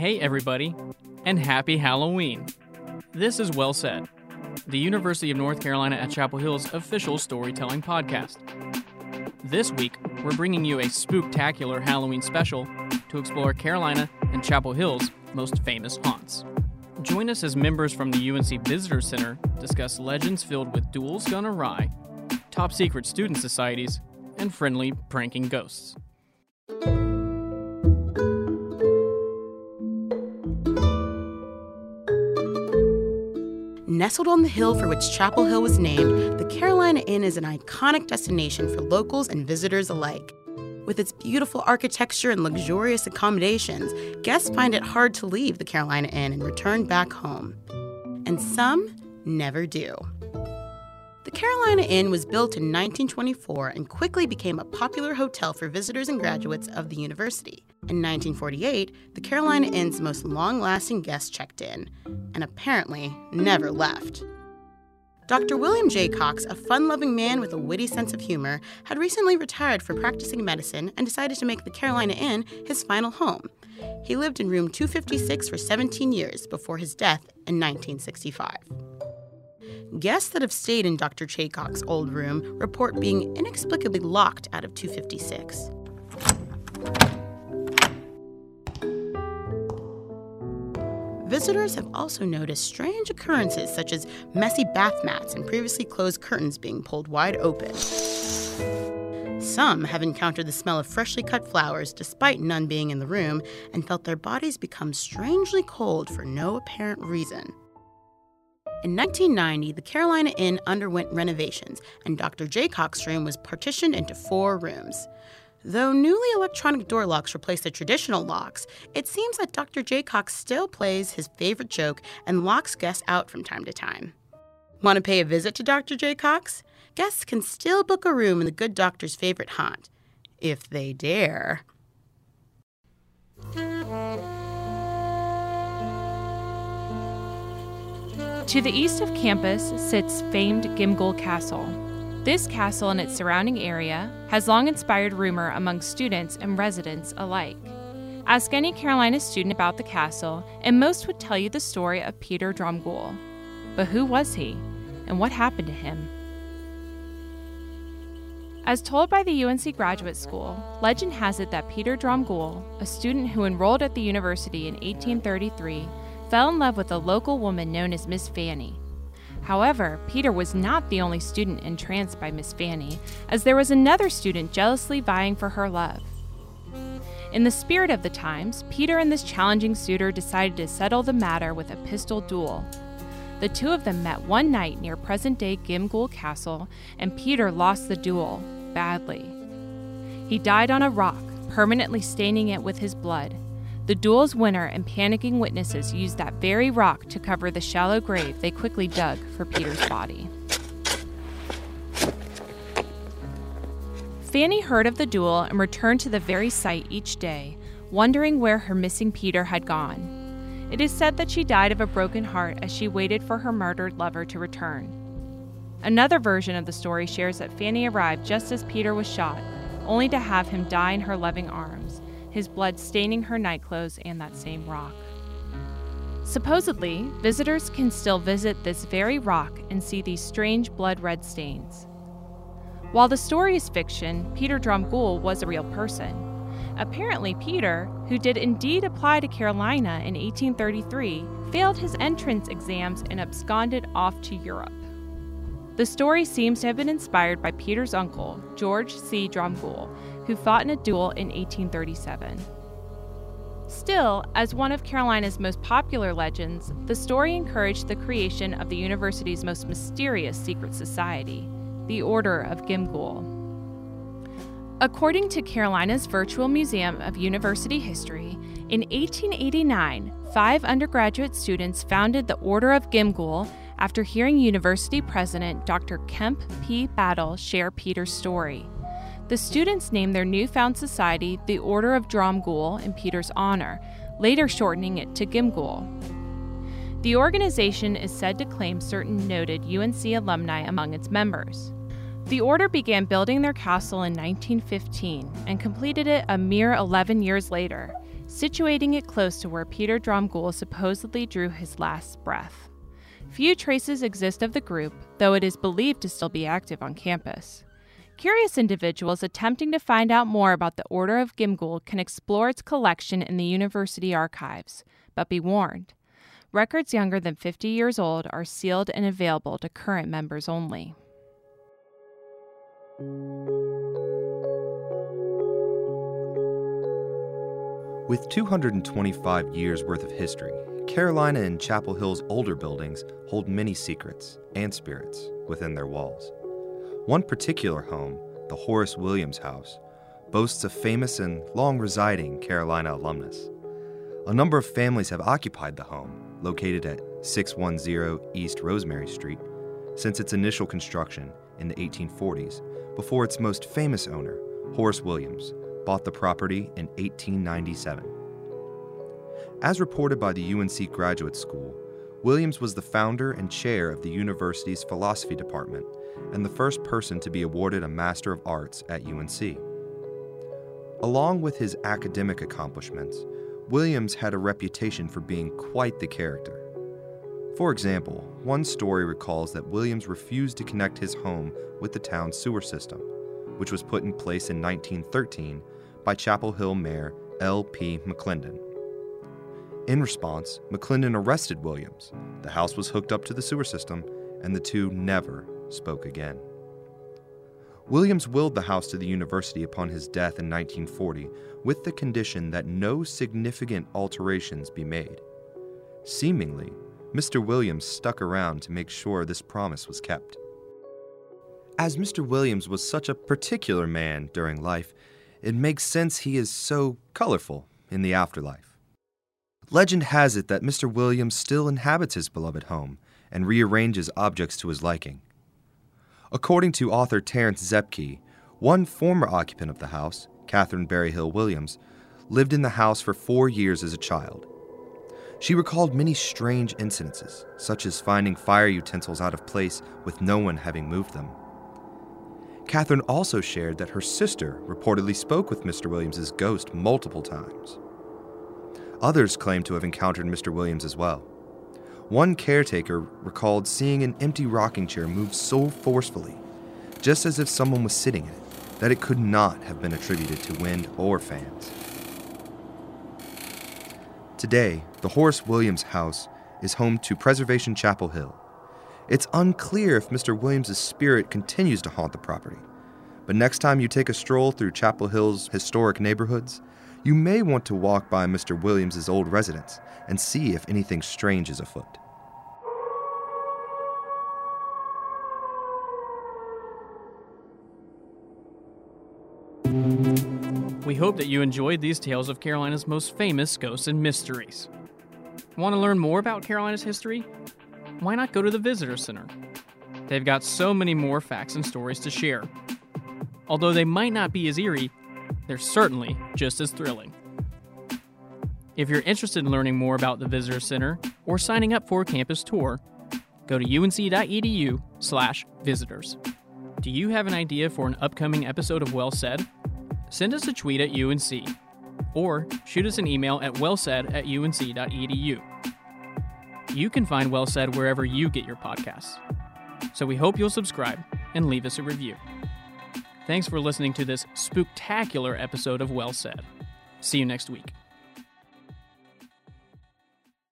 Hey, everybody, and happy Halloween. This is Well Said, the University of North Carolina at Chapel Hill's official storytelling podcast. This week, we're bringing you a spooktacular Halloween special to explore Carolina and Chapel Hill's most famous haunts. Join us as members from the UNC Visitor Center discuss legends filled with duels gone awry, top secret student societies, and friendly pranking ghosts. Nestled on the hill for which Chapel Hill was named, the Carolina Inn is an iconic destination for locals and visitors alike. With its beautiful architecture and luxurious accommodations, guests find it hard to leave the Carolina Inn and return back home. And some never do. The Carolina Inn was built in 1924 and quickly became a popular hotel for visitors and graduates of the university. In 1948, the Carolina Inn's most long lasting guest checked in, and apparently never left. Dr. William Jacocks, a fun loving man with a witty sense of humor, had recently retired from practicing medicine and decided to make the Carolina Inn his final home. He lived in room 256 for 17 years before his death in 1965. Guests that have stayed in Dr. Jacocks' old room report being inexplicably locked out of 256. Visitors have also noticed strange occurrences such as messy bath mats and previously closed curtains being pulled wide open. Some have encountered the smell of freshly cut flowers despite none being in the room and felt their bodies become strangely cold for no apparent reason. In 1990, the Carolina Inn underwent renovations, and Dr. Jacocks' room was partitioned into four rooms. Though newly electronic door locks replace the traditional locks, it seems that Dr. Jacocks still plays his favorite joke and locks guests out from time to time. Want to pay a visit to Dr. Jacocks'? Guests can still book a room in the good doctor's favorite haunt, if they dare. To the east of campus sits famed Gimghoul Castle. This castle and its surrounding area has long inspired rumor among students and residents alike. Ask any Carolina student about the castle, and most would tell you the story of Peter Dromgoole. But who was he, and what happened to him? As told by the UNC Graduate School, legend has it that Peter Dromgoole, a student who enrolled at the university in 1833, fell in love with a local woman known as Miss Fanny. However, Peter was not the only student entranced by Miss Fanny, as there was another student jealously vying for her love. In the spirit of the times, Peter and this challenging suitor decided to settle the matter with a pistol duel. The two of them met one night near present day Gimghoul Castle, and Peter lost the duel badly. He died on a rock, permanently staining it with his blood. The duel's winner and panicking witnesses used that very rock to cover the shallow grave they quickly dug for Peter's body. Fanny heard of the duel and returned to the very site each day, wondering where her missing Peter had gone. It is said that she died of a broken heart as she waited for her murdered lover to return. Another version of the story shares that Fanny arrived just as Peter was shot, only to have him die in her loving arms his blood staining her nightclothes and that same rock. Supposedly, visitors can still visit this very rock and see these strange blood red stains. While the story is fiction, Peter Dromgoole was a real person. Apparently, Peter, who did indeed apply to Carolina in 1833, failed his entrance exams and absconded off to Europe. The story seems to have been inspired by Peter's uncle, George C. Dromgoole, who fought in a duel in 1837. Still, as one of Carolina's most popular legends, the story encouraged the creation of the university's most mysterious secret society, the Order of Gimghoul. According to Carolina's Virtual Museum of University History, in 1889, five undergraduate students founded the Order of Gimghoul after hearing university president Dr. Kemp P. Battle share Peter's story. The students named their newfound society the Order of Dromgoole in Peter's honor, later shortening it to Gimghoul. The organization is said to claim certain noted UNC alumni among its members. The order began building their castle in 1915 and completed it a mere 11 years later, situating it close to where Peter Dromgoole supposedly drew his last breath. Few traces exist of the group, though it is believed to still be active on campus. Curious individuals attempting to find out more about the Order of Gimghoul can explore its collection in the university archives, but be warned records younger than 50 years old are sealed and available to current members only. With 225 years worth of history, Carolina and Chapel Hill's older buildings hold many secrets and spirits within their walls. One particular home, the Horace Williams House, boasts a famous and long residing Carolina alumnus. A number of families have occupied the home, located at 610 East Rosemary Street, since its initial construction in the 1840s, before its most famous owner, Horace Williams, bought the property in 1897. As reported by the UNC Graduate School, Williams was the founder and chair of the university's philosophy department and the first person to be awarded a Master of Arts at UNC. Along with his academic accomplishments, Williams had a reputation for being quite the character. For example, one story recalls that Williams refused to connect his home with the town's sewer system, which was put in place in 1913 by Chapel Hill Mayor L.P. McClendon. In response, McClendon arrested Williams. The house was hooked up to the sewer system, and the two never spoke again. Williams willed the house to the university upon his death in 1940 with the condition that no significant alterations be made. Seemingly, Mr. Williams stuck around to make sure this promise was kept. As Mr. Williams was such a particular man during life, it makes sense he is so colorful in the afterlife. Legend has it that Mr. Williams still inhabits his beloved home and rearranges objects to his liking. According to author Terrance Zepke, one former occupant of the house, Catherine Berryhill Williams, lived in the house for four years as a child. She recalled many strange incidences, such as finding fire utensils out of place with no one having moved them. Catherine also shared that her sister reportedly spoke with Mr. Williams's ghost multiple times. Others claimed to have encountered Mr. Williams as well. One caretaker recalled seeing an empty rocking chair move so forcefully, just as if someone was sitting in it, that it could not have been attributed to wind or fans. Today, the Horace Williams House is home to Preservation Chapel Hill, it's unclear if Mr. Williams' spirit continues to haunt the property. But next time you take a stroll through Chapel Hill's historic neighborhoods, you may want to walk by Mr. Williams' old residence and see if anything strange is afoot. We hope that you enjoyed these tales of Carolina's most famous ghosts and mysteries. Want to learn more about Carolina's history? why not go to the Visitor Center? They've got so many more facts and stories to share. Although they might not be as eerie, they're certainly just as thrilling. If you're interested in learning more about the Visitor Center or signing up for a campus tour, go to unc.edu/visitors. Do you have an idea for an upcoming episode of Well Said? Send us a tweet at UNC or shoot us an email at wellsaid at unc.edu. You can find Well Said wherever you get your podcasts. So we hope you'll subscribe and leave us a review. Thanks for listening to this spectacular episode of Well Said. See you next week.